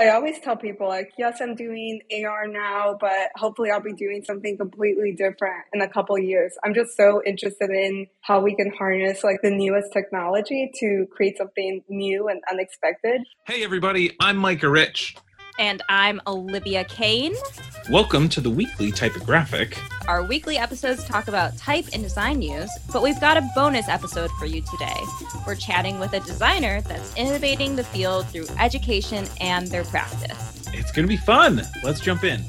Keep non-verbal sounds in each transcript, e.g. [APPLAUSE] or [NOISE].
I always tell people, like, yes, I'm doing AR now, but hopefully I'll be doing something completely different in a couple years. I'm just so interested in how we can harness like the newest technology to create something new and unexpected. Hey, everybody, I'm Micah Rich. And I'm Olivia Kane. Welcome to the weekly typographic. Our weekly episodes talk about type and design news, but we've got a bonus episode for you today. We're chatting with a designer that's innovating the field through education and their practice. It's going to be fun. Let's jump in.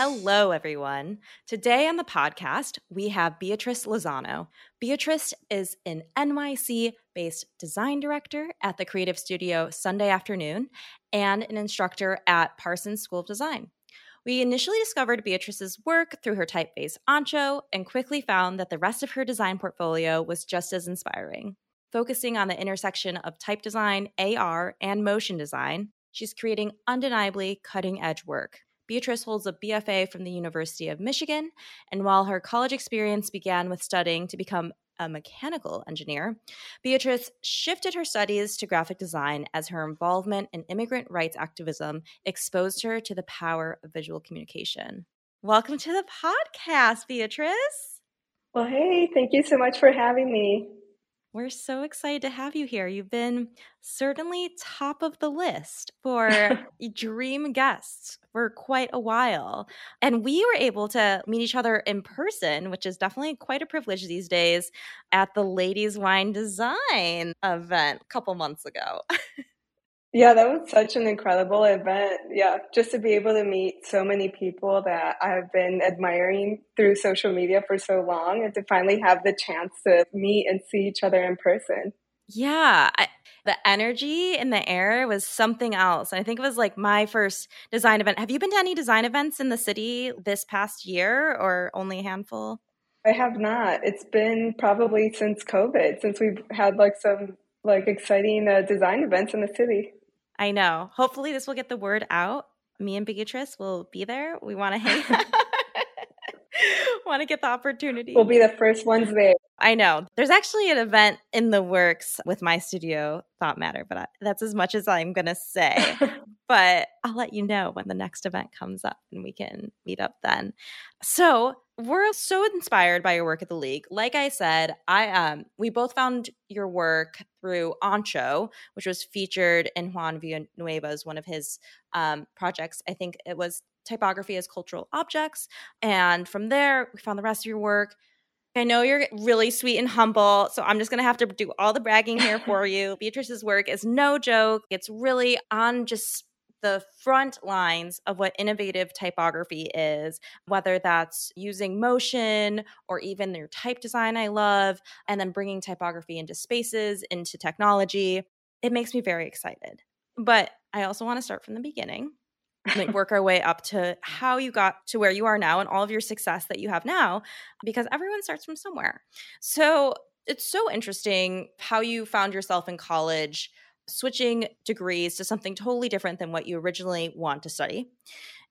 Hello, everyone. Today on the podcast, we have Beatriz Lozano. Beatriz is an NYC based design director at the creative studio Sunday Afternoon and an instructor at Parsons School of Design. We initially discovered Beatriz's work through her typeface Ancho and quickly found that the rest of her design portfolio was just as inspiring. Focusing on the intersection of type design, AR, and motion design, she's creating undeniably cutting edge work. Beatriz holds a BFA from the University of Michigan, and while her college experience began with studying to become a mechanical engineer, Beatriz shifted her studies to graphic design as her involvement in immigrant rights activism exposed her to the power of visual communication. Welcome to the podcast, Beatriz. Well, hey, thank you so much for having me. We're so excited to have you here. You've been certainly top of the list for [LAUGHS] dream guests for quite a while. And we were able to meet each other in person, which is definitely quite a privilege these days, at the Ladies Wine Design event a couple months ago. [LAUGHS] Yeah, that was such an incredible event. Yeah, just to be able to meet so many people that I've been admiring through social media for so long and to finally have the chance to meet and see each other in person. Yeah, I, the energy in the air was something else. And I think it was like my first design event. Have you been to any design events in the city this past year or only a handful? I have not. It's been probably since COVID, since we've had like some like exciting uh, design events in the city. I know. Hopefully, this will get the word out. Me and Beatriz will be there. We want to [LAUGHS] hang. [LAUGHS] want to get the opportunity. We'll be the first ones there. I know. There's actually an event in the works with my studio, Thought Matter, but I, that's as much as I'm going to say. [LAUGHS] but I'll let you know when the next event comes up and we can meet up then. So, we're so inspired by your work at the league. Like I said, I um we both found your work through Ancho, which was featured in Juan Villanueva's one of his um, projects. I think it was typography as cultural objects, and from there we found the rest of your work. I know you're really sweet and humble, so I'm just going to have to do all the bragging here for you. Beatriz's work is no joke. It's really on just the front lines of what innovative typography is, whether that's using motion or even your type design, I love, and then bringing typography into spaces, into technology. It makes me very excited. But I also want to start from the beginning like [LAUGHS] work our way up to how you got to where you are now and all of your success that you have now because everyone starts from somewhere. So it's so interesting how you found yourself in college switching degrees to something totally different than what you originally want to study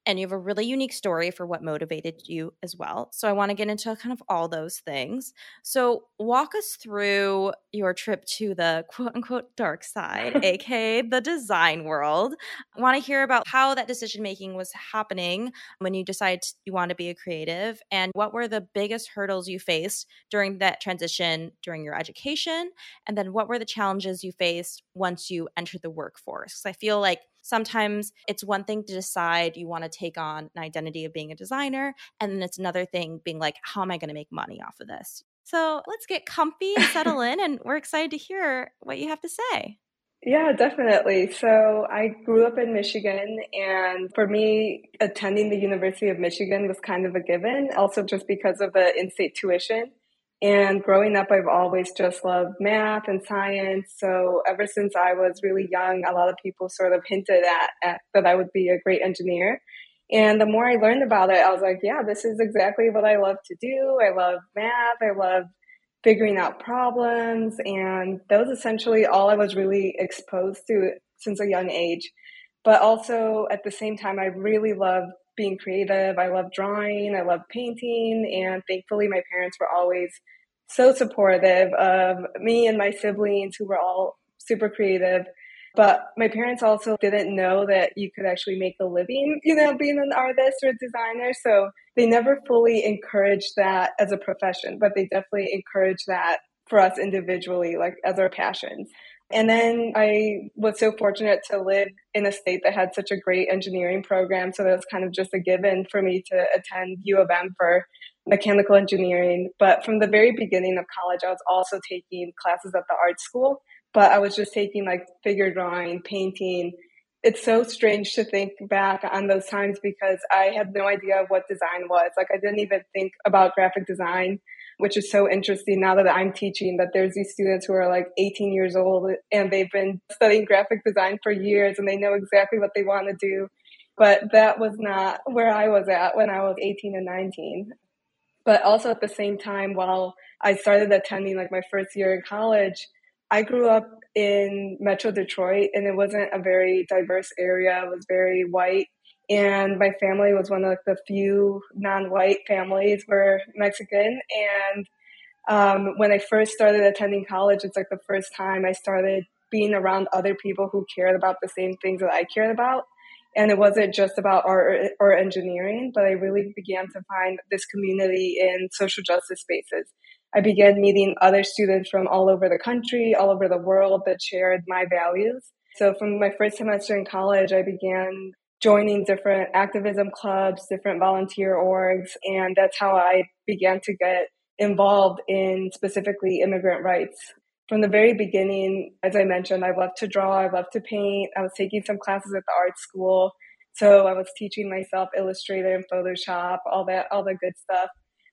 and you have a really unique story for what motivated you as well. So I want to get into kind of all those things. So walk us through your trip to the quote unquote dark side, [LAUGHS] aka the design world. I want to hear about how that decision making was happening when you decided you want to be a creative and what were the biggest hurdles you faced during that transition during your education and then what were the challenges you faced once you entered the workforce. Cuz I feel like sometimes it's one thing to decide you want to take on an identity of being a designer, and then it's another thing being like, how am I going to make money off of this? So let's get comfy and [LAUGHS] settle in, and we're excited to hear what you have to say. Yeah, definitely. So I grew up in Michigan, and for me, attending the University of Michigan was kind of a given, also just because of the in state tuition. And growing up, I've always just loved math and science. So ever since I was really young, a lot of people sort of hinted at, at, that I would be a great engineer. And the more I learned about it, I was like, yeah, this is exactly what I love to do. I love math. I love figuring out problems. And that was essentially all I was really exposed to since a young age. But also at the same time, I really loved being creative. I love drawing. I love painting. And thankfully, my parents were always so supportive of me and my siblings who were all super creative. But my parents also didn't know that you could actually make a living, you know, being an artist or a designer. So they never fully encouraged that as a profession, but they definitely encouraged that for us individually, like as our passions. And then I was so fortunate to live in a state that had such a great engineering program. So that was kind of just a given for me to attend U of M for mechanical engineering. But from the very beginning of college, I was also taking classes at the art school, but I was just taking like figure drawing, painting. It's so strange to think back on those times because I had no idea what design was. Like I didn't even think about graphic design which is so interesting now that I'm teaching that there's these students who are like 18 years old and they've been studying graphic design for years and they know exactly what they want to do. But that was not where I was at when I was 18 and 19. But also at the same time, while I started attending like my first year in college, I grew up in Metro Detroit and it wasn't a very diverse area. It was very white and my family was one of the few non-white families were Mexican. And um, when I first started attending college, it's like the first time I started being around other people who cared about the same things that I cared about. And it wasn't just about art or engineering, but I really began to find this community in social justice spaces. I began meeting other students from all over the country, all over the world that shared my values. So from my first semester in college, I began joining different activism clubs, different volunteer orgs, and that's how I began to get involved in specifically immigrant rights. From the very beginning, as I mentioned, I loved to draw, I loved to paint. I was taking some classes at the art school. So I was teaching myself Illustrator and Photoshop, all that, all the good stuff.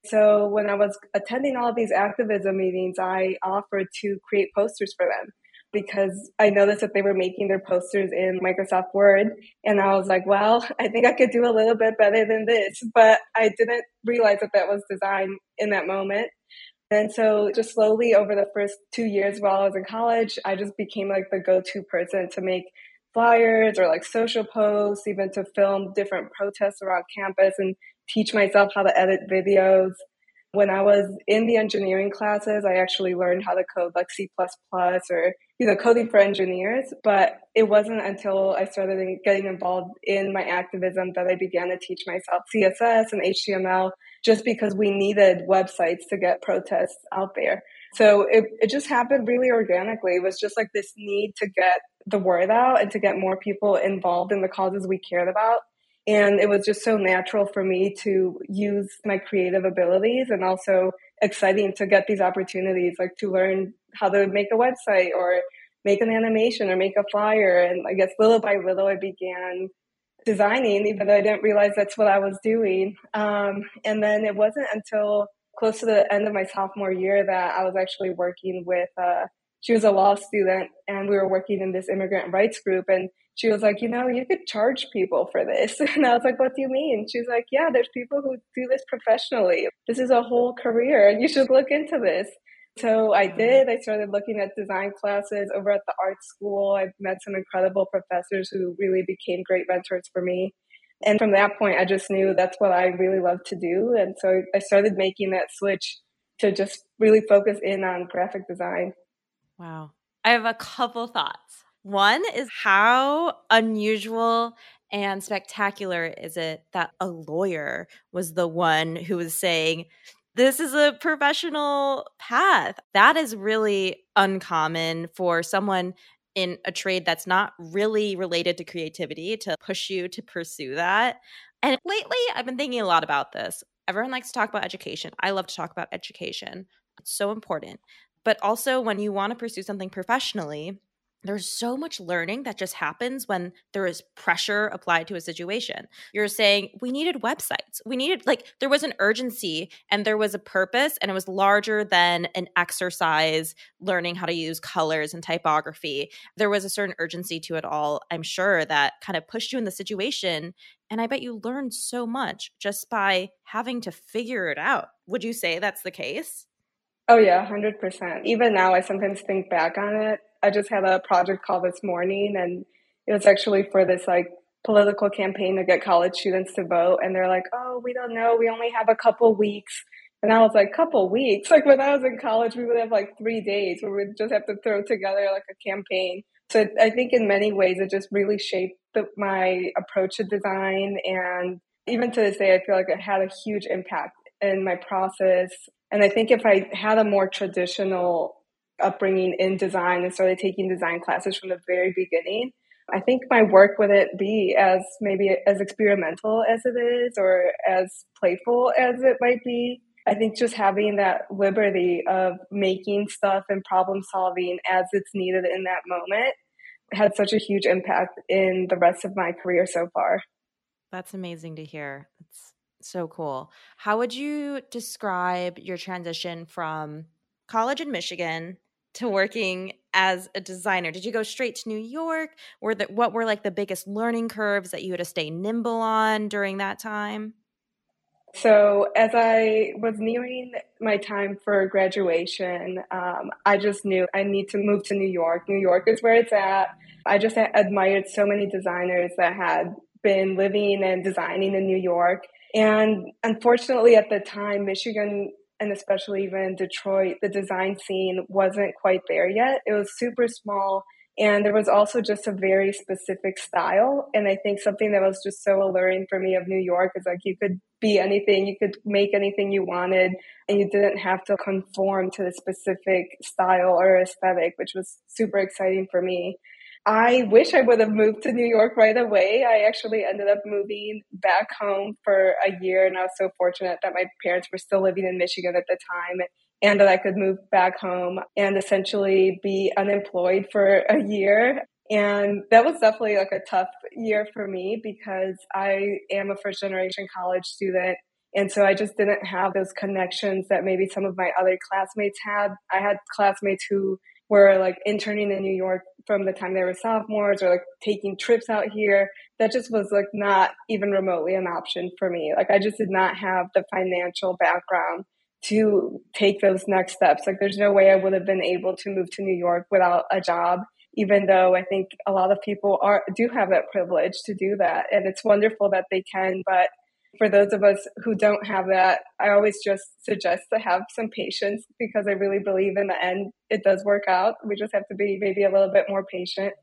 So when I was attending all these activism meetings, I offered to create posters for them because I noticed that they were making their posters in Microsoft Word. And I was like, well, I think I could do a little bit better than this. But I didn't realize that that was design in that moment. And so just slowly over the first two years while I was in college, I just became like the go-to person to make flyers or like social posts, even to film different protests around campus and teach myself how to edit videos. When I was in the engineering classes, I actually learned how to code like C++ or you know, coding for engineers, but it wasn't until I started getting involved in my activism that I began to teach myself CSS and HTML just because we needed websites to get protests out there. So it, it just happened really organically. It was just like this need to get the word out and to get more people involved in the causes we cared about. And it was just so natural for me to use my creative abilities and also exciting to get these opportunities, like to learn how to make a website or make an animation or make a flyer. And I guess little by little, I began designing, even though I didn't realize that's what I was doing. Um, and then it wasn't until close to the end of my sophomore year that I was actually working with, uh, she was a law student and we were working in this immigrant rights group. And she was like, you know, you could charge people for this. [LAUGHS] And I was like, what do you mean? She's like, yeah, there's people who do this professionally. This is a whole career and you should look into this. So I mm-hmm. did. I started looking at design classes over at the art school. I met some incredible professors who really became great mentors for me. And from that point, I just knew that's what I really love to do. And so I started making that switch to just really focus in on graphic design. Wow. I have a couple thoughts. One is how unusual and spectacular is it that a lawyer was the one who was saying, this is a professional path. That is really uncommon for someone in a trade that's not really related to creativity to push you to pursue that. And lately, I've been thinking a lot about this. Everyone likes to talk about education. I love to talk about education, it's so important. But also, when you want to pursue something professionally, there's so much learning that just happens when there is pressure applied to a situation. You're saying we needed websites. We needed like there was an urgency and there was a purpose and it was larger than an exercise learning how to use colors and typography. There was a certain urgency to it all. I'm sure that kind of pushed you in the situation and I bet you learned so much just by having to figure it out. Would you say that's the case? Oh yeah, 100%. Even now I sometimes think back on it I just had a project call this morning and it was actually for this like political campaign to get college students to vote and they're like, "Oh, we don't know. We only have a couple weeks." And I was like, couple weeks. [LAUGHS] Like when I was in college, we would have like three days where we'd just have to throw together like a campaign. So I think in many ways it just really shaped the, my approach to design. And even to this day, I feel like it had a huge impact in my process. And I think if I had a more traditional upbringing in design and started taking design classes from the very beginning, I think my work wouldn't be as maybe as experimental as it is or as playful as it might be. I think just having that liberty of making stuff and problem solving as it's needed in that moment had such a huge impact in the rest of my career so far. That's amazing to hear. That's so cool. How would you describe your transition from college in Michigan to working as a designer? Did you go straight to New York? Were the, what were like the biggest learning curves that you had to stay nimble on during that time? So, as I was nearing my time for graduation, um, I just knew I need to move to New York. New York is where it's at. I just admired so many designers that had been living and designing in New York. And unfortunately, at the time, Michigan and especially even Detroit, the design scene wasn't quite there yet. It was super small. And there was also just a very specific style. And I think something that was just so alluring for me of New York is like you could be anything, you could make anything you wanted, and you didn't have to conform to the specific style or aesthetic, which was super exciting for me. I wish I would have moved to New York right away. I actually ended up moving back home for a year, and I was so fortunate that my parents were still living in Michigan at the time and that I could move back home and essentially be unemployed for a year. And that was definitely like a tough year for me because I am a first generation college student. And so I just didn't have those connections that maybe some of my other classmates had. I had classmates who were like interning in New York from the time they were sophomores or like taking trips out here. That just was like not even remotely an option for me. Like I just did not have the financial background to take those next steps. Like there's no way I would have been able to move to New York without a job, even though I think a lot of people are do have that privilege to do that. And it's wonderful that they can, but for those of us who don't have that, I always just suggest to have some patience because I really believe in the end it does work out. We just have to be maybe a little bit more patient.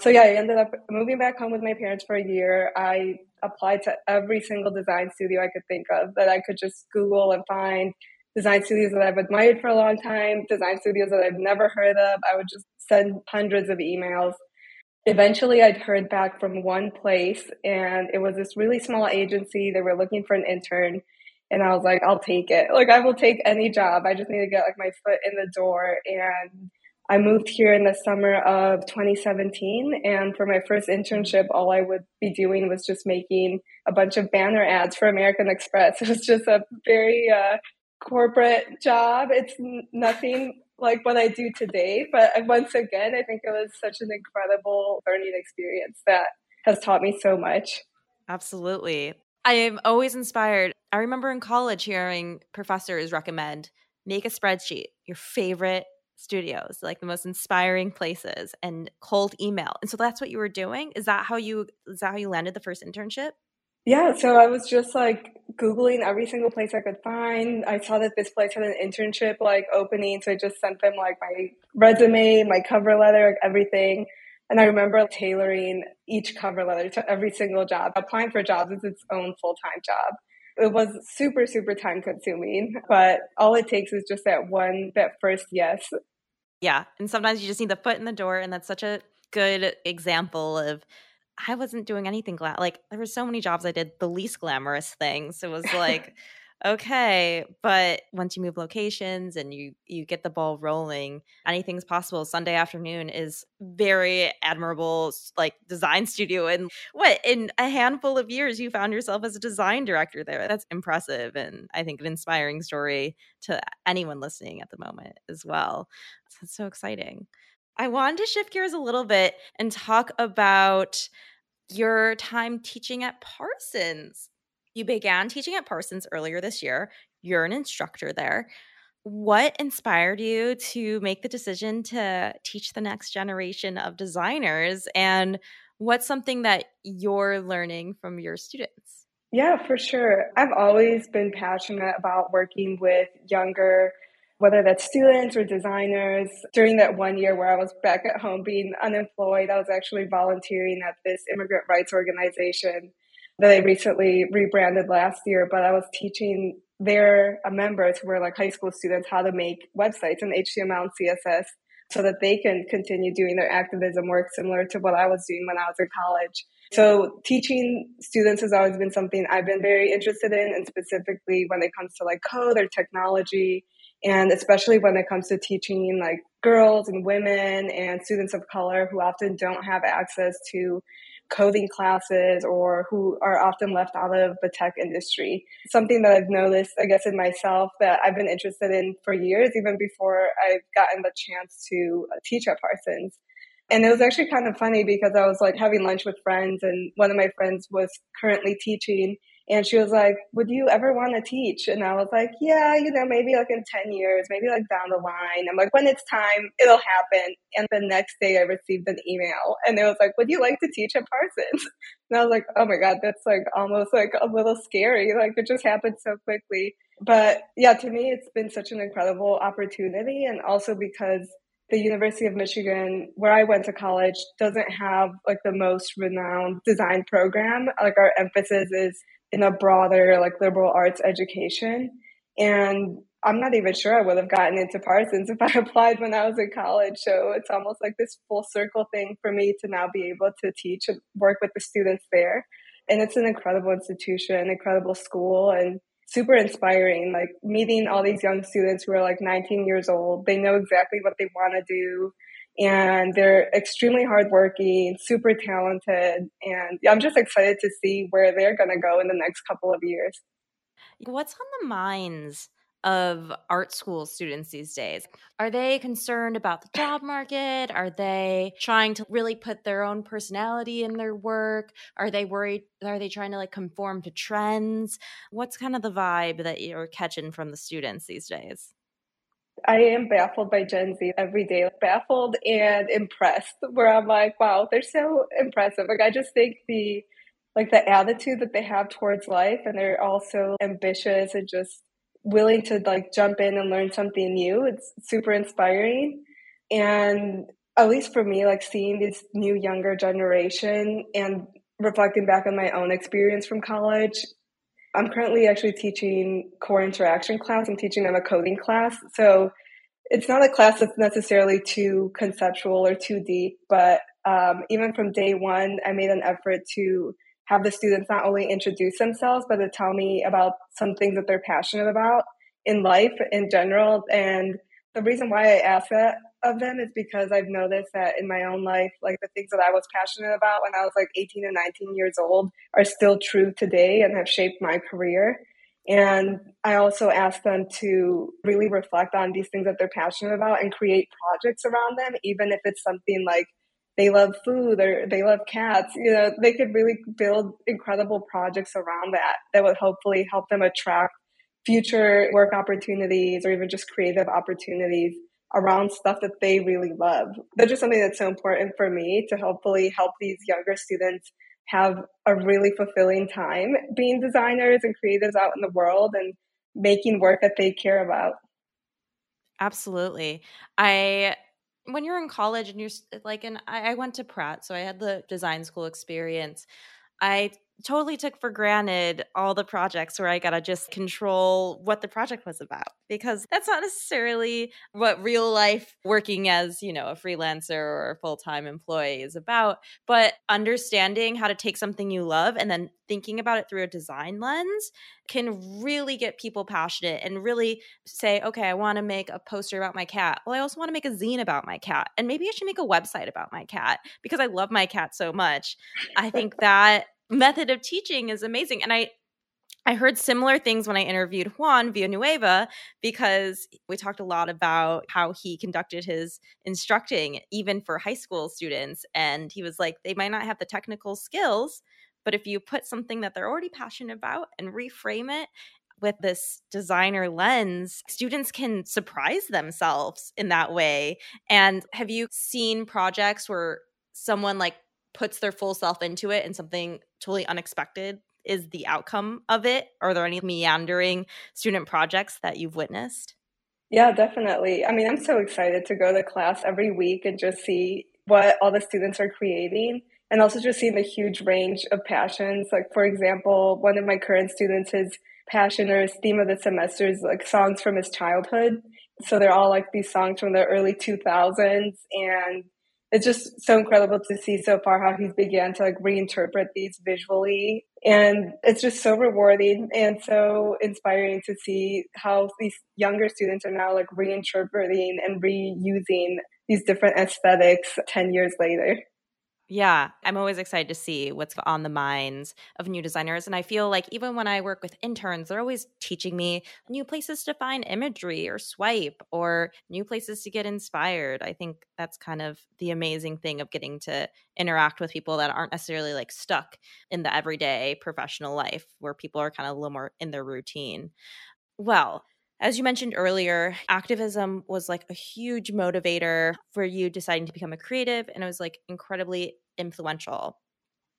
So yeah, I ended up moving back home with my parents for a year. I applied to every single design studio I could think of that I could just Google and find design studios that I've admired for a long time, design studios that I've never heard of. I would just send hundreds of emails eventually I'd heard back from one place and it was this really small agency. They were looking for an intern and I was like, I'll take it. Like I will take any job. I just need to get like my foot in the door. And I moved here in the summer of 2017. And for my first internship, all I would be doing was just making a bunch of banner ads for American Express. [LAUGHS] It was just a very uh, corporate job. It's nothing like what I do today. But uh, once again, I think it was such an incredible learning experience that has taught me so much. Absolutely. I am always inspired. I remember in college hearing professors recommend make a spreadsheet, your favorite studios, like the most inspiring places, and cold email. And so that's what you were doing. Is that how you is that how you landed the first internship? Yeah, so I was just like Googling every single place I could find. I saw that this place had an internship like opening, so I just sent them like my resume, my cover letter, like, everything. And I remember tailoring each cover letter to every single job. Applying for jobs is its own full time job. It was super, super time consuming, but all it takes is just that one, that first yes. Yeah. And sometimes you just need the foot in the door. And that's such a good example of I wasn't doing anything glam. Like there were so many jobs I did the least glamorous things. It was [LAUGHS] like, okay, but once you move locations and you you get the ball rolling, anything's possible. Sunday afternoon is very admirable, like design [LAUGHS] studio. And what in a handful of years you found yourself as a design director there. That's impressive, and I think an inspiring story to anyone listening at the moment as well. So it's so exciting. I wanted to shift gears a little bit and talk about your time teaching at Parsons. You began teaching at Parsons earlier this year. You're an instructor there. What inspired you to make the decision to teach the next generation of designers? And what's something that you're learning from your students? Yeah, for sure. I've always been passionate about working with younger, whether that's students or designers. During that one year where I was back at home being unemployed, I was actually volunteering at this immigrant rights organization that I recently rebranded last year, but I was teaching their members who were like high school students how to make websites in HTML and CSS so that they can continue doing their activism work similar to what I was doing when I was in college. So teaching students has always been something I've been very interested in, and specifically when it comes to like code or technology, and especially when it comes to teaching like girls and women and students of color who often don't have access to coding classes or who are often left out of the tech industry. Something that I've noticed, I guess, in myself that I've been interested in for years, even before I've gotten the chance to uh, teach at Parsons. And it was actually kind of funny because I was like having lunch with friends, and one of my friends was currently teaching. And she was like, Would you ever want to teach? And I was like, Yeah, you know, maybe like in 10 years, maybe like down the line. I'm like, When it's time, it'll happen. And the next day I received an email and it was like, Would you like to teach at Parsons? [LAUGHS] And I was like, Oh my God, that's like almost like a little scary. Like it just happened so quickly. But yeah, to me, it's been such an incredible opportunity. And also because the University of Michigan, where I went to college, doesn't have like the most renowned design program. Like our emphasis is in a broader like liberal arts education. And I'm not even sure I would have gotten into Parsons if I [LAUGHS] applied when I was in college. So it's almost like this full circle thing for me to now be able to teach and work with the students there. And it's an incredible institution, incredible school, and super inspiring. Like meeting all these young students who are like 19 years old, they know exactly what they want to do and they're extremely hardworking, super talented, and I'm just excited to see where they're going to go in the next couple of years. What's on the minds of art school students these days? Are they concerned about the job market? Are they trying to really put their own personality in their work? Are they worried? Are they trying to like conform to trends? What's kind of the vibe that you're catching from the students these days? I am baffled by Gen Z every day, baffled and impressed, where I'm like, wow, they're so impressive. Like, I just think the, like the attitude that they have towards life and they're also ambitious and just willing to like jump in and learn something new. It's super inspiring. And at least for me, like seeing this new younger generation and reflecting back on my own experience from college, I'm currently actually teaching core interaction class. I'm teaching them a coding class. So it's not a class that's necessarily too conceptual or too deep, but um, even from day one, I made an effort to have the students not only introduce themselves, but to tell me about some things that they're passionate about in life in general. And the reason why I ask that of them is because I've noticed that in my own life, like the things that I was passionate about when I was like 18 and 19 years old are still true today and have shaped my career. And I also ask them to really reflect on these things that they're passionate about and create projects around them, even if it's something like they love food or they love cats. You know, they could really build incredible projects around that that would hopefully help them attract future work opportunities or even just creative opportunities around stuff that they really love. That's just something that's so important for me to hopefully help these younger students have a really fulfilling time being designers and creatives out in the world and making work that they care about. Absolutely. I when you're in college and you're like and I, I went to Pratt, so I had the design school experience. I totally took for granted all the projects where I got to just control what the project was about because that's not necessarily what real life working as, you know, a freelancer or a full-time employee is about, but understanding how to take something you love and then thinking about it through a design lens can really get people passionate and really say, okay, I want to make a poster about my cat. Well, I also want to make a zine about my cat. And maybe I should make a website about my cat because I love my cat so much. I think that method of teaching is amazing. And I I heard similar things when I interviewed Juan Villanueva because we talked a lot about how he conducted his instructing, even for high school students. And he was like, they might not have the technical skills, but if you put something that they're already passionate about and reframe it with this designer lens, students can surprise themselves in that way. And have you seen projects where someone like puts their full self into it and something totally unexpected is the outcome of it? Are there any meandering student projects that you've witnessed? Yeah, definitely. I mean, I'm so excited to go to class every week and just see what all the students are creating and also just seeing the huge range of passions. Like, for example, one of my current students, his passion or his theme of the semester is like songs from his childhood. So they're all like these songs from the early 2000s. And it's just so incredible to see so far how he's began to like reinterpret these visually. And it's just so rewarding and so inspiring to see how these younger students are now like reinterpreting and reusing these different aesthetics 10 years later yeah, I'm always excited to see what's on the minds of new designers. And I feel like even when I work with interns, they're always teaching me new places to find imagery or swipe or new places to get inspired. I think that's kind of the amazing thing of getting to interact with people that aren't necessarily like stuck in the everyday professional life where people are kind of a little more in their routine. Well, as you mentioned earlier, activism was like a huge motivator for you deciding to become a creative, and it was like incredibly influential.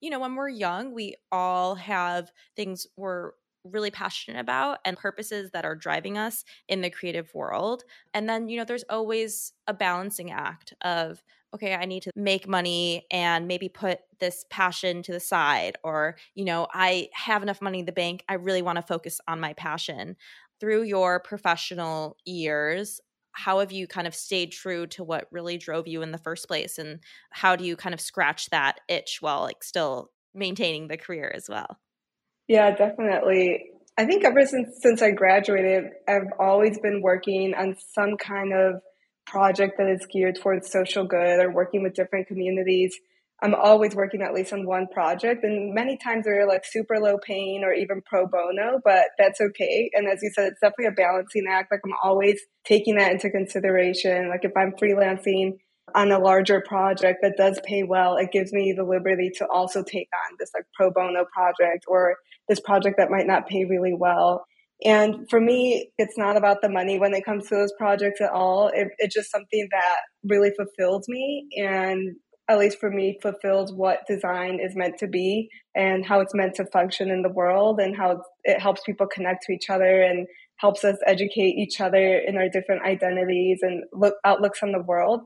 You know, when we're young, we all have things we're really passionate about and purposes that are driving us in the creative world. And then, you know, there's always a balancing act of, okay, I need to make money and maybe put this passion to the side. Or, you know, I have enough money in the bank. I really want to focus on my passion. Through your professional years, how have you kind of stayed true to what really drove you in the first place? And how do you kind of scratch that itch while like still maintaining the career as well? Yeah definitely. I think ever since since i graduated i've always been working on some kind of project that is geared towards social good or working with different communities I'm always working at least on one project, and many times they're like super low paying or even pro bono, but that's okay. And as you said, it's definitely a balancing act. Like I'm always taking that into consideration. Like if I'm freelancing on a larger project that does pay well, it gives me the liberty to also take on this like pro bono project or this project that might not pay really well. And for me, it's not about the money when it comes to those projects at all. It, it's just something that really fulfills me. And at least for me, fulfills what design is meant to be and how it's meant to function in the world and how it helps people connect to each other and helps us educate each other in our different identities and look outlooks on the world.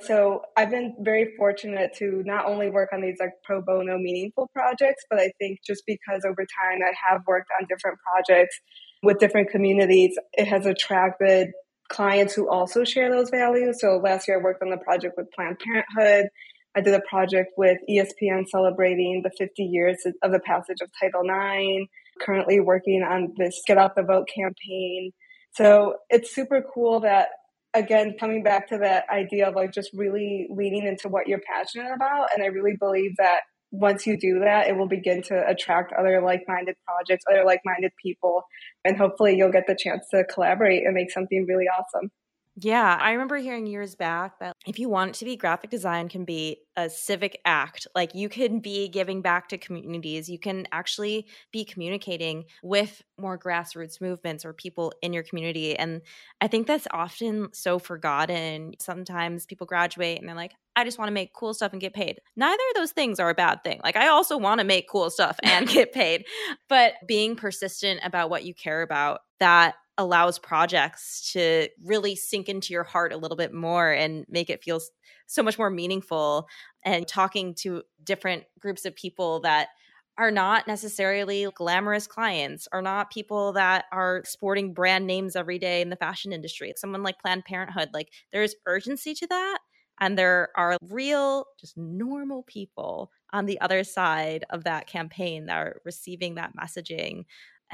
So I've been very fortunate to not only work on these like pro bono meaningful projects, but I think just because over time I have worked on different projects with different communities, it has attracted clients who also share those values. So last year I worked on the project with Planned Parenthood I did a project with ESPN celebrating the 50 years of the passage of Title IX, currently working on this Get Out the Vote campaign. So it's super cool that, again, coming back to that idea of like just really leaning into what you're passionate about. And I really believe that once you do that, it will begin to attract other like minded projects, other like minded people, and hopefully you'll get the chance to collaborate and make something really awesome. Yeah, I remember hearing years back that if you want it to be graphic design can be a civic act. Like you can be giving back to communities. You can actually be communicating with more grassroots movements or people in your community. And I think that's often so forgotten. Sometimes people graduate and they're like, I just want to make cool stuff and get paid. Neither of those things are a bad thing. Like I also want to make cool stuff and [LAUGHS] get paid. But being persistent about what you care about, that allows projects to really sink into your heart a little bit more and make it feel so much more meaningful and talking to different groups of people that are not necessarily glamorous clients are not people that are sporting brand names every day in the fashion industry. Someone like planned parenthood like there's urgency to that and there are real just normal people on the other side of that campaign that are receiving that messaging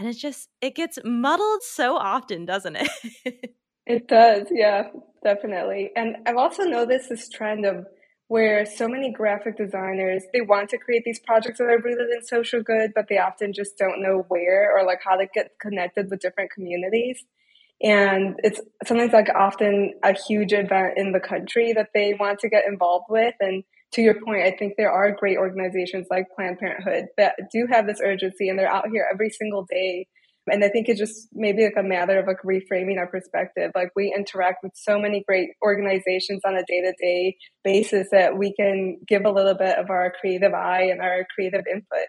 and it just it gets muddled so often doesn't it? [LAUGHS] It does yeah definitely and i've also noticed this trend of where so many graphic designers they want to create these projects that are rooted in social good but they often just don't know where or like how to get connected with different communities and it's sometimes like often a huge event in the country that they want to get involved with and to your point, I think there are great organizations like Planned Parenthood that do have this urgency and they're out here every single day. And I think it's just maybe like a matter of like reframing our perspective. Like we interact with so many great organizations on a day to day basis that we can give a little bit of our creative eye and our creative input.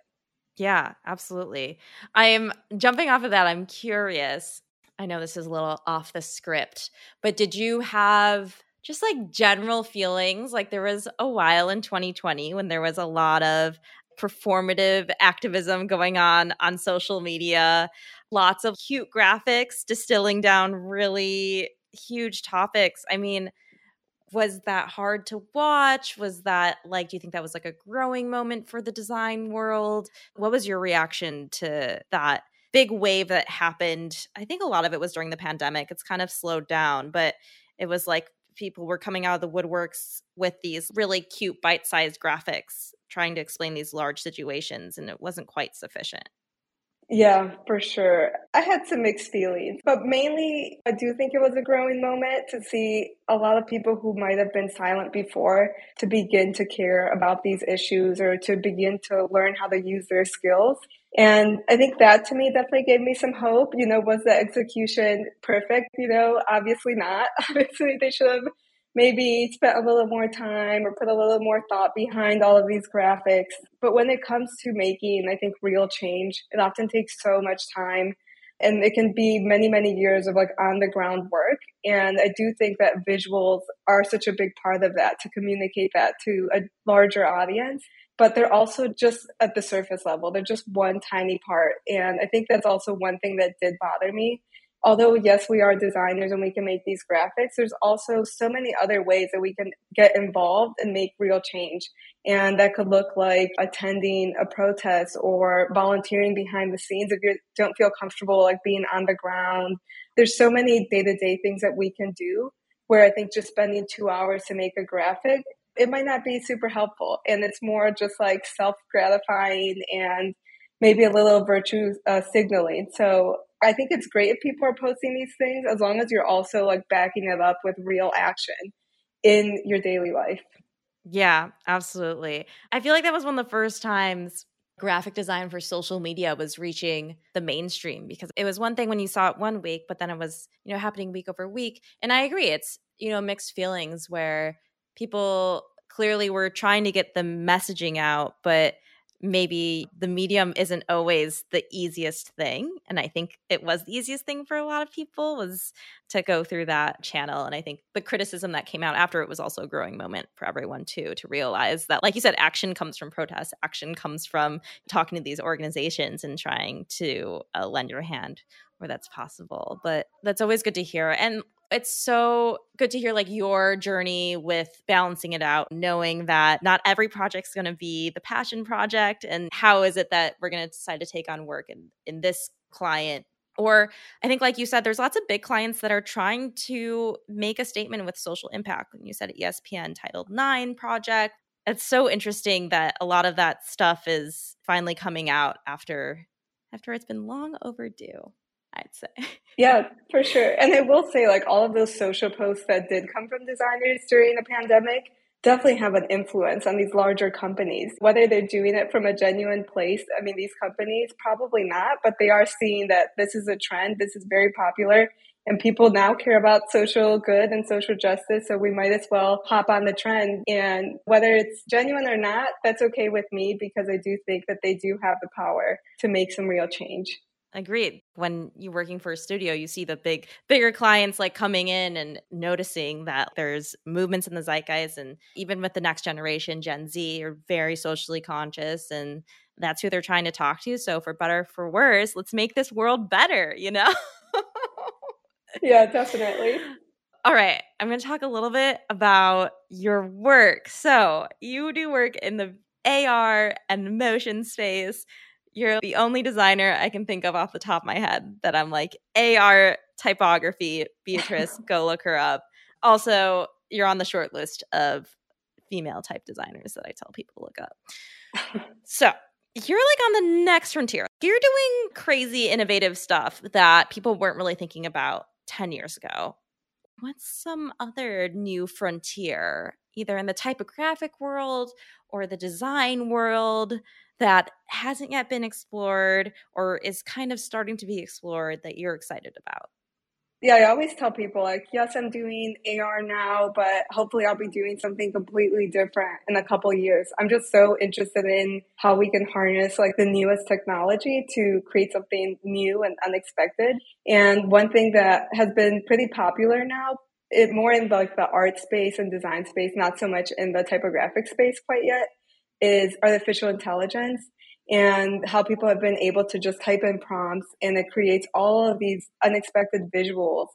Yeah, absolutely. I'm jumping off of that. I'm curious. I know this is a little off the script, but did you have just like general feelings? Like there was a while in 2020 when there was a lot of performative activism going on on social media, lots of cute graphics distilling down really huge topics. I mean, was that hard to watch? Was that like, do you think that was like a growing moment for the design world? What was your reaction to that big wave that happened? I think a lot of it was during the pandemic. It's kind of slowed down, but it was like people were coming out of the woodworks with these really cute bite sized graphics trying to explain these large situations, and it wasn't quite sufficient. Yeah, for sure. I had some mixed feelings, but mainly I do think it was a growing moment to see a lot of people who might have been silent before to begin to care about these issues or to begin to learn how to use their skills. And I think that to me definitely gave me some hope. You know, was the execution perfect? You know, obviously not. [LAUGHS] Obviously, they should have maybe spent a little more time or put a little more thought behind all of these graphics. But when it comes to making, I think, real change, it often takes so much time and it can be many, many years of like on the ground work. And I do think that visuals are such a big part of that to communicate that to a larger audience. But they're also just at the surface level. They're just one tiny part. And I think that's also one thing that did bother me although yes we are designers and we can make these graphics there's also so many other ways that we can get involved and make real change. And that could look like attending a protest or volunteering behind the scenes if you don't feel comfortable like being on the ground. There's so many day-to-day things that we can do where i think just spending two hours to make a graphic it might not be super helpful. And it's more just like self-gratifying and maybe a little virtue uh, signaling. So I think it's great if people are posting these things as long as you're also like backing it up with real action in your daily life. Yeah, absolutely. I feel like that was one of the first times graphic design for social media was reaching the mainstream because it was one thing when you saw it one week, but then it was, you know, happening week over week. And I agree, it's, you know, mixed feelings where people clearly were trying to get the messaging out, but maybe the medium isn't always the easiest thing and i think it was the easiest thing for a lot of people was to go through that channel and i think the criticism that came out after it was also a growing moment for everyone too to realize that like you said action comes from protest action comes from talking to these organizations and trying to uh, lend your hand where that's possible but that's always good to hear and it's so good to hear like your journey with balancing it out knowing that not every project's going to be the passion project and how is it that we're going to decide to take on work in in this client? Or i think like you said there's lots of big clients that are trying to make a statement with social impact when you said espn titled 9 project. It's so interesting that a lot of that stuff is finally coming out after after it's been long overdue I'd say. [LAUGHS] Yeah, for sure. And I will say, like, all of those social posts that did come from designers during the pandemic definitely have an influence on these larger companies. Whether they're doing it from a genuine place, I mean, these companies probably not, but they are seeing that this is a trend, this is very popular. And people now care about social good and social justice, so we might as well hop on the trend. And whether it's genuine or not, that's okay with me because I do think that they do have the power to make some real change. Agreed. When you're working for a studio, you see the big, bigger clients like coming in and noticing that there's movements in the zeitgeist. And even with the next generation, Gen Z, are very socially conscious and that's who they're trying to talk to. So, for better, for worse, let's make this world better, you know? yeah, definitely. [LAUGHS] All right. I'm going to talk a little bit about your work. So, you do work in the AR and motion space you're the only designer I can think of off the top of my head that I'm like AR typography. Beatriz, go look her up. Also, you're on the short list of female type designers that I tell people to look up. so you're like on the next frontier. You're doing crazy innovative stuff that people weren't really thinking about 10 years ago. What's some other new frontier, either in the typographic world or the design world, that hasn't yet been explored or is kind of starting to be explored that you're excited about? Yeah, I always tell people like, yes, I'm doing AR now, but hopefully I'll be doing something completely different in a couple years. I'm just so interested in how we can harness like the newest technology to create something new and unexpected. And one thing that has been pretty popular now, it more in like the art space and design space, not so much in the typographic space quite yet, is artificial intelligence and how people have been able to just type in prompts and it creates all of these unexpected visuals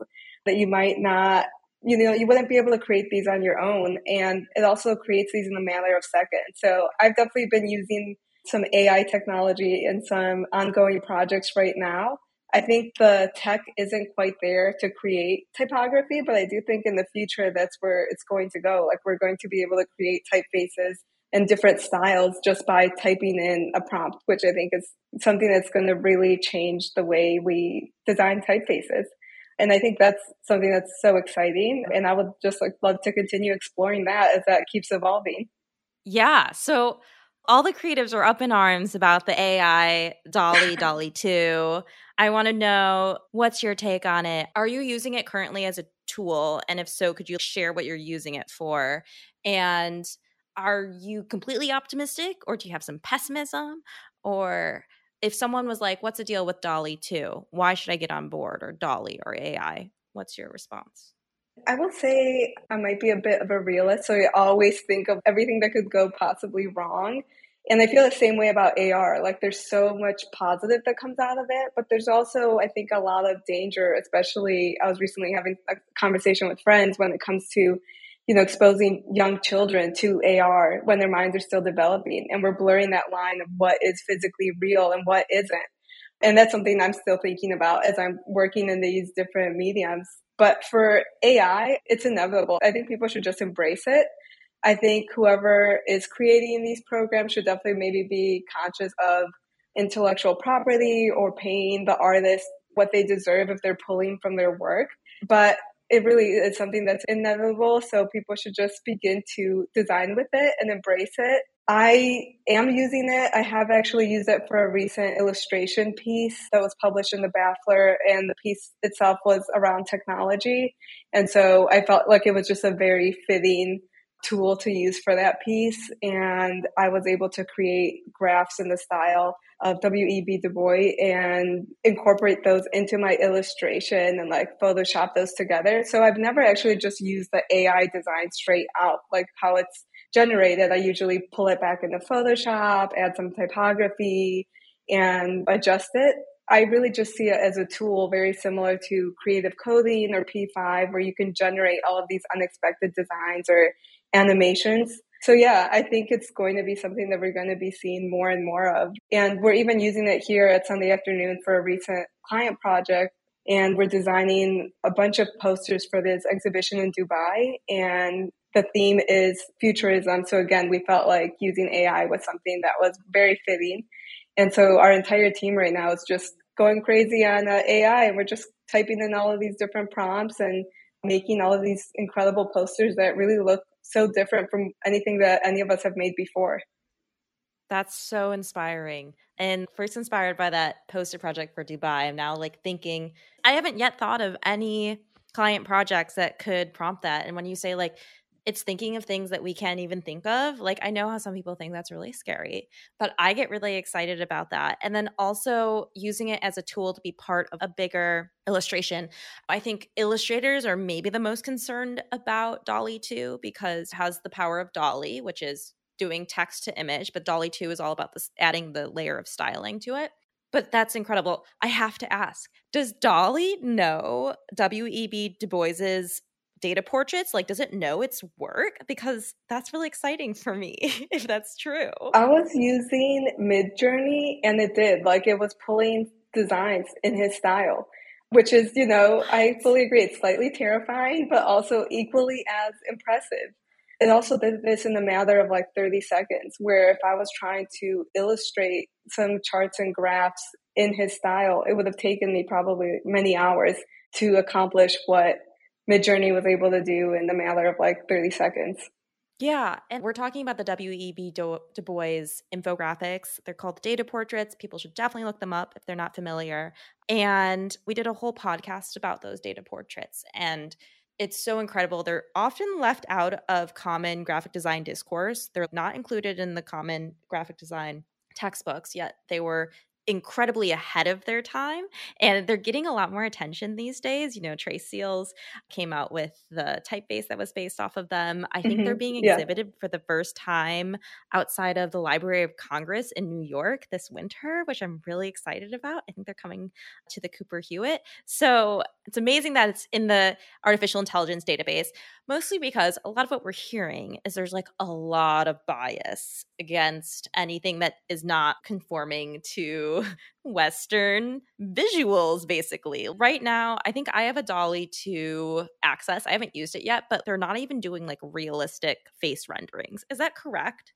that you might not you know you wouldn't be able to create these on your own. And it also creates these in a matter of seconds. So i've definitely been using some ai technology in some ongoing projects right now. I think the tech isn't quite there to create typography but i do think in the future that's where it's going to go. Like we're going to be able to create typefaces and different styles just by typing in a prompt, which I think is something that's going to really change the way we design typefaces. And I think that's something that's so exciting. And I would just like love to continue exploring that as that keeps evolving. Yeah. So all the creatives are up in arms about the AI DALL-E, [LAUGHS] DALL-E 2. I want to know what's your take on it? Are you using it currently as a tool? And if so, could you share what you're using it for? And are you completely optimistic or do you have some pessimism? Or if someone was like, what's the deal with DALL-E 2? Why should I get on board or DALL-E or AI? What's your response? I will say I might be a bit of a realist, so I always think of everything that could go possibly wrong. And I feel the same way about AR. Like there's so much positive that comes out of it, but there's also, I think, a lot of danger, especially I was recently having a conversation with friends when it comes to you know, exposing young children to AR when their minds are still developing. And we're blurring that line of what is physically real and what isn't. And that's something I'm still thinking about as I'm working in these different mediums. But for AI, it's inevitable. I think people should just embrace it. I think whoever is creating these programs should definitely maybe be conscious of intellectual property or paying the artist what they deserve if they're pulling from their work. But it really is something that's inevitable. So people should just begin to design with it and embrace it. I am using it. I have actually used it for a recent illustration piece that was published in the Baffler, and the piece itself was around technology. And so I felt like it was just a very fitting tool to use for that piece. And I was able to create graphs in the style of W.E.B. Du Bois and incorporate those into my illustration and like Photoshop those together. So I've never actually just used the AI design straight out, like how it's generated. I usually pull it back into Photoshop, add some typography, and adjust it. I really just see it as a tool very similar to creative coding or P5, where you can generate all of these unexpected designs or animations so yeah, I think it's going to be something that we're going to be seeing more and more of. And we're even using it here at Sunday afternoon for a recent client project. And we're designing a bunch of posters for this exhibition in Dubai. And the theme is futurism. So again, we felt like using AI was something that was very fitting. And so our entire team right now is just going crazy on uh, AI and we're just typing in all of these different prompts and making all of these incredible posters that really look so different from anything that any of us have made before. That's so inspiring. And first inspired by that poster project for Dubai, I'm now like thinking I haven't yet thought of any client projects that could prompt that. And when you say like it's thinking of things that we can't even think of. Like, I know how some people think that's really scary, but I get really excited about that. And then also using it as a tool to be part of a bigger illustration. I think illustrators are maybe the most concerned about DALL-E 2 because has the power of DALL-E, which is doing text to image, but DALL-E 2 is all about this adding the layer of styling to it. But that's incredible. I have to ask, does DALL-E know W.E.B. Du Bois's data portraits? Like, does it know its work? Because that's really exciting for me, [LAUGHS] if that's true. I was using Midjourney and it did. Like, it was pulling designs in his style, which is, you know, I fully agree. It's slightly terrifying, but also equally as impressive. It also did this in a matter of like 30 seconds, where if I was trying to illustrate some charts and graphs in his style, it would have taken me probably many hours to accomplish what Midjourney was able to do in the matter of like 30 seconds. Yeah, and we're talking about the W.E.B. Du Bois infographics. They're called data portraits. People should definitely look them up if they're not familiar. And we did a whole podcast about those data portraits. And it's so incredible. They're often left out of common graphic design discourse. They're not included in the common graphic design textbooks, yet they were incredibly ahead of their time and they're getting a lot more attention these days you know Tré Seals came out with the typeface that was based off of them i think mm-hmm. they're being exhibited yeah. for the first time outside of the library of congress in new york this winter which i'm really excited about i think they're coming to the cooper hewitt so it's amazing that it's in the artificial intelligence database mostly because a lot of what we're hearing is there's like a lot of bias against anything that is not conforming to [LAUGHS] Western visuals, basically. Right now, I think I have a DALL-E 2 access. I haven't used it yet, but they're not even doing like realistic face renderings. Is that correct?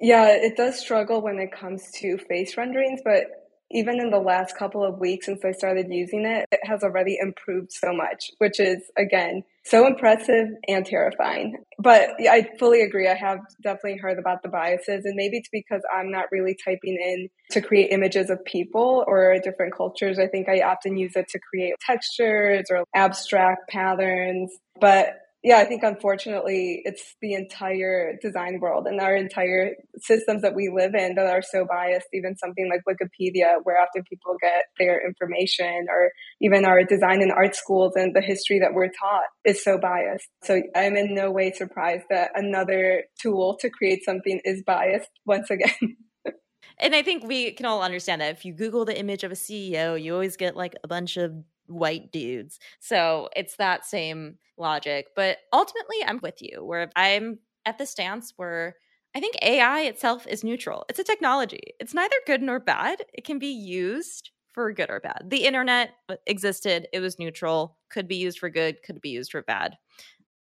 Yeah, it does struggle when it comes to face renderings, but even in the last couple of weeks since I started using it, it has already improved so much, which is, again, so impressive and terrifying. But I fully agree. I have definitely heard about the biases, and maybe it's because I'm not really typing in to create images of people or different cultures. I think I often use it to create textures or abstract patterns. But yeah, I think unfortunately it's the entire design world and our entire systems that we live in that are so biased. Even something like Wikipedia, where often people get their information, or even our design and art schools and the history that we're taught is so biased. So I'm in no way surprised that another tool to create something is biased once again. [LAUGHS] and I think we can all understand that if you Google the image of a CEO, you always get like a bunch of white dudes. So it's that same logic. But ultimately, I'm with you where I'm at the stance where I think AI itself is neutral. It's a technology, it's neither good nor bad. It can be used for good or bad. The internet uh, existed, it was neutral, could be used for good, could be used for bad.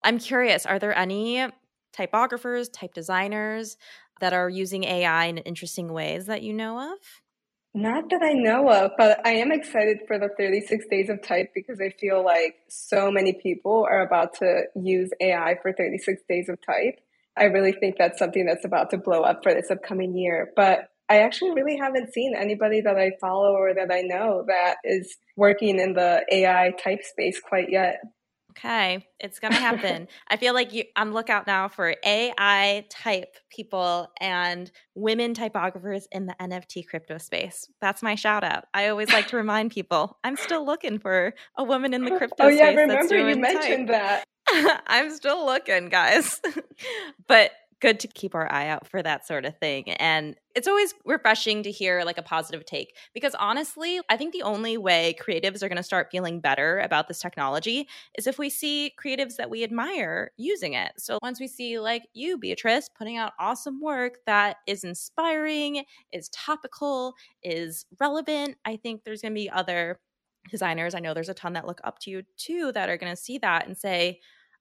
I'm curious, are there any typographers, type designers that are using AI in interesting ways that you know of? Not that I know of, but I am excited for the 36 days of type because I feel like so many people are about to use AI for 36 days of type. I really think that's something that's about to blow up for this upcoming year. But I actually really haven't seen anybody that I follow or that I know that is working in the AI type space quite yet. Okay, it's gonna happen. [LAUGHS] I feel like you on lookout now for AI type people and women typographers in the NFT crypto space. That's my shout out. I always like to remind people I'm still looking for a woman in the [LAUGHS] crypto. Space. Oh yeah, remember you mentioned type. that. [LAUGHS] I'm still looking, guys. but good to keep our eye out for that sort of thing. And it's always refreshing to hear like a positive take because honestly, I think the only way creatives are going to start feeling better about this technology is if we see creatives that we admire using it. So once we see like you, Beatriz, putting out awesome work that is inspiring, is topical, is relevant, I think there's going to be other designers. I know there's a ton that look up to you too that are going to see that and say,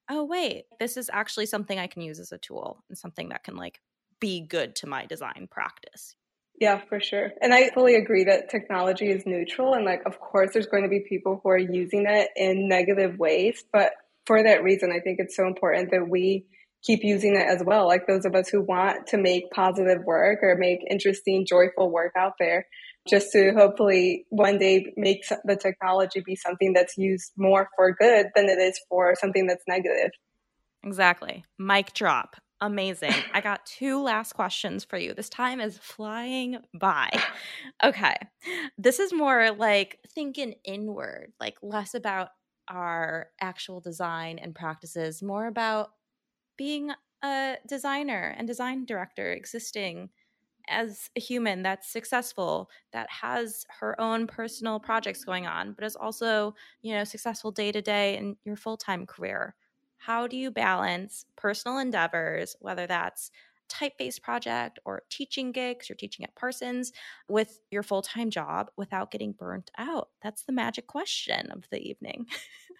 oh wait this is actually something i can use as a tool and something that can like be good to my design practice. Yeah for sure and i fully agree that technology is neutral and like of course there's going to be people who are using it in negative ways but for that reason i think it's so important that we keep using it as well like those of us who want to make positive work or make interesting joyful work out there just to hopefully one day make the technology be something that's used more for good than it is for something that's negative. Exactly. Mic drop. Amazing. I got two last questions for you. This time is flying by. Okay. This is more like thinking inward, like less about our actual design and practices, more about being a designer and design director existing as a human that's successful that has her own personal projects going on but is also you know successful day to day in your full-time career. How do you balance personal endeavors whether that's type-based project or teaching gigs you're teaching at parsons with your full-time job without getting burnt out? That's the magic question of the evening [LAUGHS]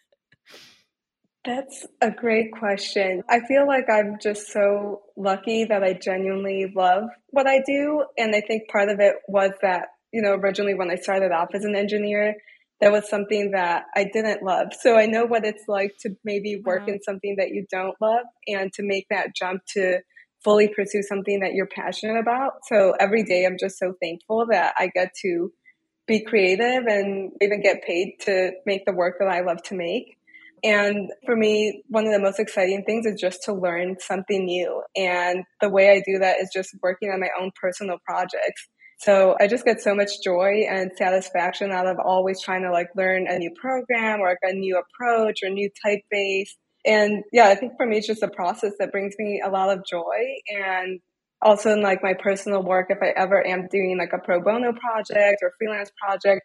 That's a great question. I feel like I'm just so lucky that I genuinely love what I do. And I think part of it was that, you know, originally when I started off as an engineer, that was something that I didn't love. So I know what it's like to maybe work Wow. in something that you don't love and to make that jump to fully pursue something that you're passionate about. So every day I'm just so thankful that I get to be creative and even get paid to make the work that I love to make. And for me, one of the most exciting things is just to learn something new. And the way I do that is just working on my own personal projects. So I just get so much joy and satisfaction out of always trying to like learn a new program or like a new approach or new typeface. And yeah, I think for me, it's just a process that brings me a lot of joy. And also in like my personal work, if I ever am doing like a pro bono project or freelance project,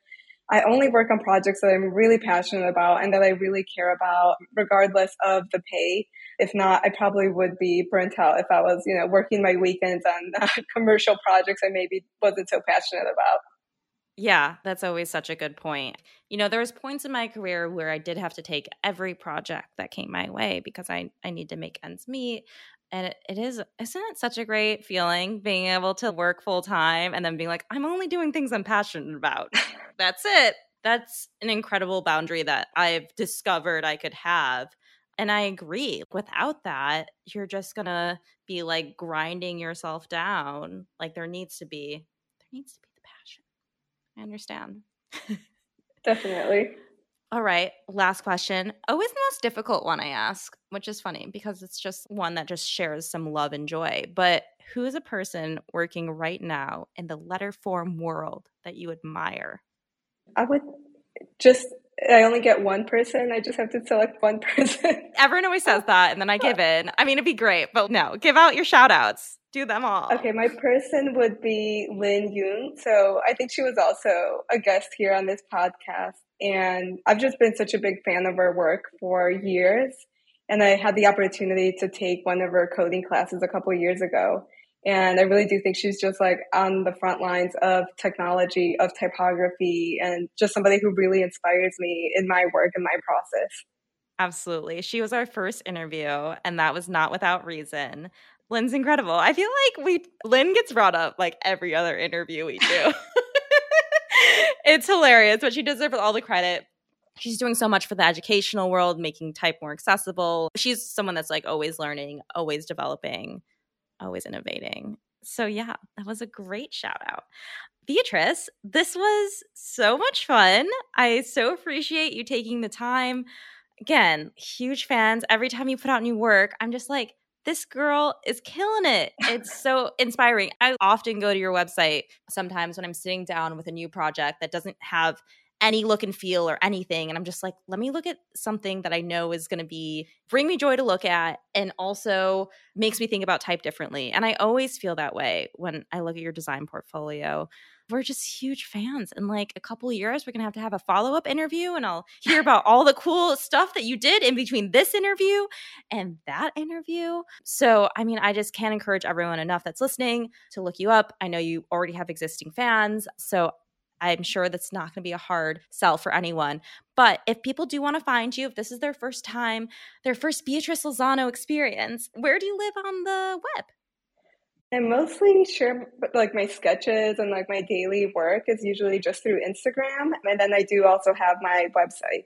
I only work on projects that I'm really passionate about and that I really care about, regardless of the pay. If not, I probably would be burnt out if I was, you know, working my weekends on [LAUGHS] uh, commercial projects I maybe wasn't so passionate about. Yeah, that's always such a good point. You know, there was points in my career where I did have to take every project that came my way because I I need to make ends meet. And it, it is isn't it such a great feeling being able to work full time and then being like, I'm only doing things I'm passionate about. [LAUGHS] That's it. That's an incredible boundary that I've discovered I could have. And I agree. Without that, you're just gonna be like grinding yourself down. Like there needs to be there needs to be the passion. I understand. [LAUGHS] Definitely. All right, last question. Always the most difficult one I ask, which is funny because it's just one that just shares some love and joy. But who is a person working right now in the letter form world that you admire? I would just, I only get one person. I just have to select one [LAUGHS] person. Everyone always says that, and then I give in. I mean, it'd be great, but no, give out your shout outs. Do them all. Okay, my person would be Lynne Yun. So I think she was also a guest here on this podcast. And I've just been such a big fan of her work for years. And I had the opportunity to take one of her coding classes a couple years ago. And I really do think she's just like on the front lines of technology, of typography, and just somebody who really inspires me in my work and my process. Absolutely. She was our first interview, and that was not without reason. Lynne's incredible. I feel like we Lynne gets brought up like every other interview we do. [LAUGHS] [LAUGHS] it's hilarious, but she deserves all the credit. She's doing so much for the educational world, making type more accessible. She's someone that's like always learning, always developing, always innovating. So yeah, that was a great shout out. Beatriz, this was so much fun. I so appreciate you taking the time. Again, huge fans. Every time you put out new work, I'm just like, this girl is killing it. It's so inspiring. I often go to your website sometimes when I'm sitting down with a new project that doesn't have any look and feel or anything and I'm just like let me look at something that I know is going to be bring me joy to look at and also makes me think about type differently. And I always feel that way when I look at your design portfolio we're just huge fans. In like a couple of years, we're gonna have to have a follow up interview, and I'll hear [LAUGHS] about all the cool stuff that you did in between this interview and that interview. So, I mean, I just can't encourage everyone enough that's listening to look you up. I know you already have existing fans, so I'm sure that's not going to be a hard sell for anyone. But if people do want to find you, if this is their first time, their first Beatriz Lozano experience, where do you live on the web? I mostly share like my sketches and like my daily work is usually just through Instagram. And then I do also have my website.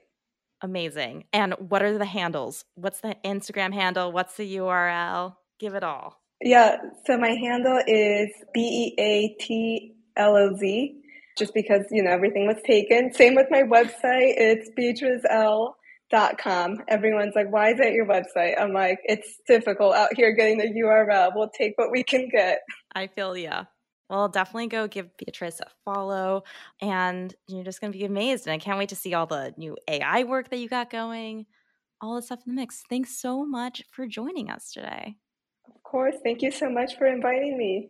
Amazing. And what are the handles? What's the Instagram handle? What's the URL? Give it all. Yeah. So my handle is B E A T L O Z, just because, you know, everything was taken. Same with my website. It's beatrizL dot com. Everyone's like, why is that your website? I'm like, it's difficult out here getting the URL. We'll take what we can get. I feel yeah. Well, definitely go give Beatriz a follow, and you're just gonna be amazed. And I can't wait to see all the new AI work that you got going, all the stuff in the mix. Thanks so much for joining us today. Of course. Thank you so much for inviting me.